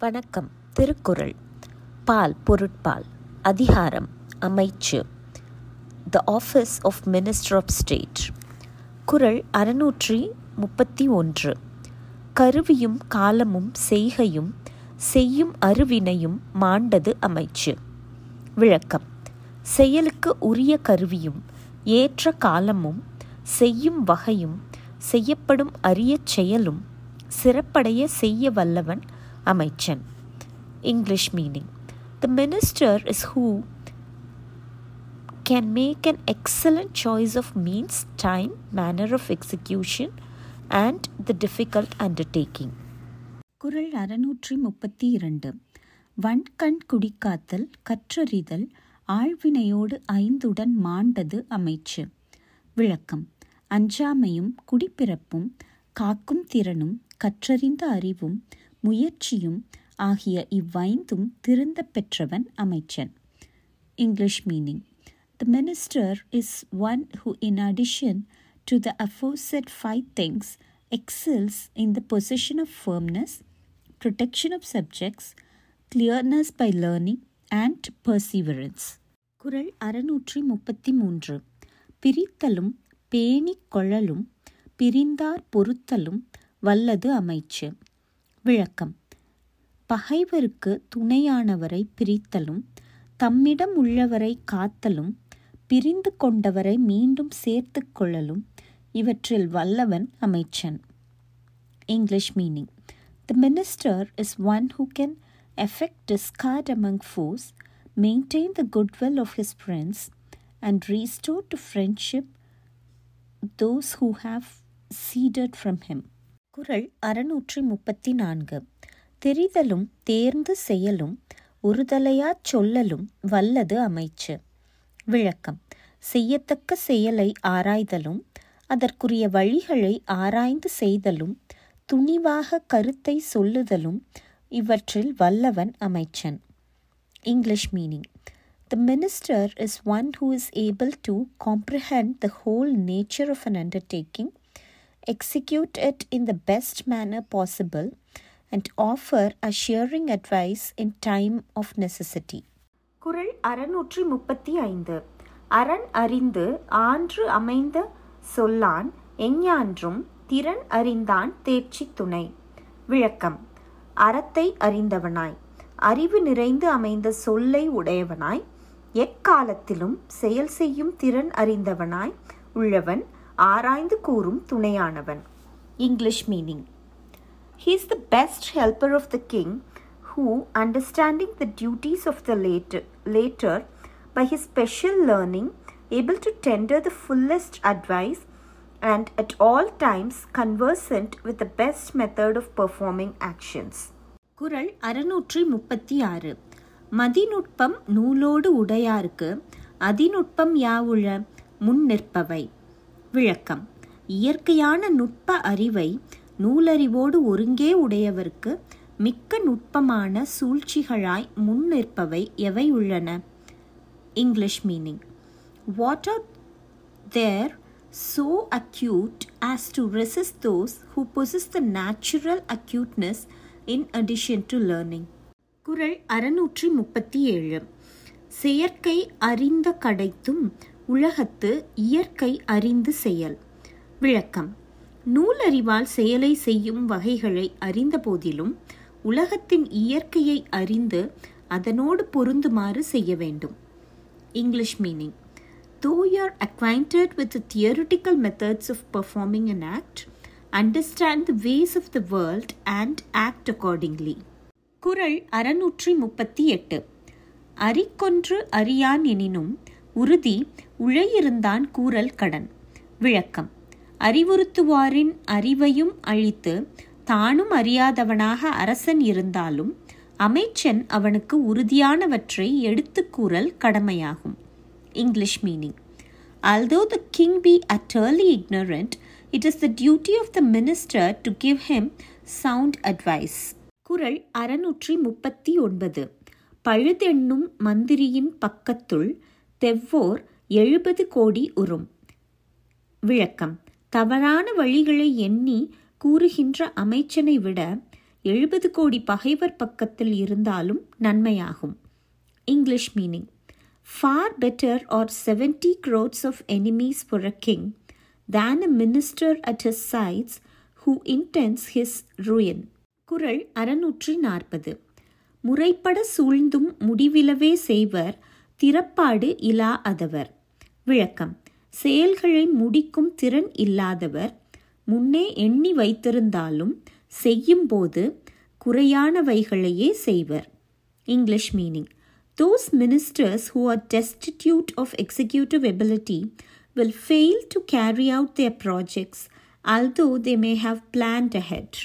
வணக்கம். திருக்குறள். பால் பொருட்பால். அதிகாரம் அமைச்சு. The office of minister of state குறள் அறுநூற்றி முப்பத்தி ஒன்று. கருவியும் காலமும் செய்கையும் செய்யும் அருவினையும் மாண்டது அமைச்சு. விளக்கம். செயலுக்கு உரிய கருவியும் ஏற்ற காலமும் செய்யும் வகையும் செய்யப்படும் அரிய செயலும் சிறப்படைய செய்ய வல்லவன் அமைச்சன் English meaning the minister is who can make an excellent choice of means, time, manner of execution, and the difficult undertaking. குறள் அறுநூற்றி முப்பத்தி இரண்டு வன்கண் குடிக்காத்தல் கற்றறிதல் ஆழ்வினையோடு ஐந்துடன் மாண்டது அமைச்சு விளக்கம் அஞ்சாமையும் குடிப்பிறப்பும் காக்கும் திறனும் கற்றறிந்த அறிவும் முயற்சியும் ஆகிய இவ்வைந்தும் திருந்த பெற்றவன் அமைச்சன் English meaning the minister is one who in addition to the aforesaid five things excels in the position of firmness protection of subjects clearness by learning and perseverance. குரல் அறுநூற்றி முப்பத்தி மூன்று பிரித்தலும் பேணிக் கொழலும் பிரிந்தார் பொருத்தலும் வல்லது அமைச்சு விளக்கம். பகைவருக்கு துணையானவரை பிரித்தலும் தம்மிடம் உள்ளவரை காத்தலும் பிரிந்து கொண்டவரை மீண்டும் சேர்த்து கொள்ளலும் இவற்றில் வல்லவன் அமைச்சன். English meaning the minister is one who can effect discord among foes maintain the goodwill of his friends and restore to friendship those who have seceded from him குரல் அறுநூற்றி முப்பத்தி நான்கு தெரிதலும் தேர்ந்து செயலும் ஒருதலையாச் சொல்லலும் வல்லது அமைச்சு. விளக்கம். செய்யத்தக்க செயலை ஆராய்தலும் அதற்குரிய வழிகளை ஆராய்ந்து செய்தலும் துணிவாக கருத்தை சொல்லுதலும் இவற்றில் வல்லவன் அமைச்சன். English meaning. The minister is one who is able to comprehend the whole nature of an undertaking execute it in the best manner possible, and offer assuring advice in time of necessity. குறள் அறுநூற்றி முப்பத்தி ஐந்து அரண் அறிந்து ஆன்று அமைந்த சொல்லான் எஞ்ஞான்றும் திறன் அறிந்தான் தேர்ச்சி துணை. விளக்கம். அறத்தை அறிந்தவனாய். அறிவு நிறைந்து அமைந்த சொல்லை உடையவனாய். எக்காலத்திலும் செயல் செய்யும் திறன் அறிந்தவனாய். உள்ளவன் ஆராய்ந்து கூறும் துணையானவன் English meaning He is the best helper of the king, who, understanding the duties of the later, later by his special learning, able to tender the fullest advice, and at all times conversant with the best method of performing actions. குறள் அறுநூற்றி முப்பத்தி ஆறு மதிநுட்பம் நூலோடு உடையாருக்கு அதிநுட்பம் யாவுள முன் நிற்பவை விளக்கம். இயற்கையான நுட்ப அறிவை நூலறிவோடு ஒருங்கே உடையவர்க்கு மிக்க நுட்பமான சூழ்ச்சிகளாய் முன் நிற்பவை எவை உள்ளன? English meaning what are there so acute as to resist those who possess the natural acuteness in addition to learning. குறள் அறுநூற்றி முப்பத்தி ஏழு. செயற்கை அறிந்த கடைத்தும் உலகத்து இயற்கை அறிந்து செயல். விளக்கம். நூலறிவால் செயலை செய்யும் வகைகளை அறிந்த போதிலும் உலகத்தின் இயற்கையை அறிந்து அதனோடு பொருந்துமாறு செய்ய வேண்டும். English meaning. Though you are with with methods of performing an act understand act, understand the ways of the world and act அறுநூற்றி முப்பத்தி எட்டு. அரிக்கொன்று அறியான் எனினும் உறுதி உழையிருந்தான் கூறல் கடன். விளக்கம். அறிவுறுத்துவாரின் அறிவையும் அழித்து தானும் அறியாதவனாக அரசன் இருந்தாலும் அமைச்சன் அவனுக்கு உறுதியானவற்றை எடுத்து கூறல் கடமையாகும். English meaning. Although the king be utterly ignorant, it is the duty of the minister to give him sound advice. குரல் அறுநூற்றி முப்பத்தி ஒன்பது. பழுதெண்ணும் மந்திரியின் பக்கத்துள் தெவ்வோர் எழுபது கோடி உறும். விளக்கம். தவறான வழிகளை எண்ணி கூறுகின்ற அமைச்சனை விட எழுபது கோடி பகைவர் பக்கத்தில் இருந்தாலும் நன்மையாகும். English meaning far better are seventy crores of enemies for a king than a minister at his sides who intends his ruin. Kural அறுநூற்றி நாற்பது. முறைப்பட சூழ்ந்தும் முடிவிலவே செய்வர் திறப்பாடு இலா அதவர். விளக்கம் செயல்களை முடிக்கும் திறன் இல்லாதவர் முன்னே எண்ணி வைத்திருந்தாலும் செய்யும்போது குறையானவைகளையே செய்வர் English meaning those ministers who are destitute of executive ability will fail to carry out their projects although they may have planned ahead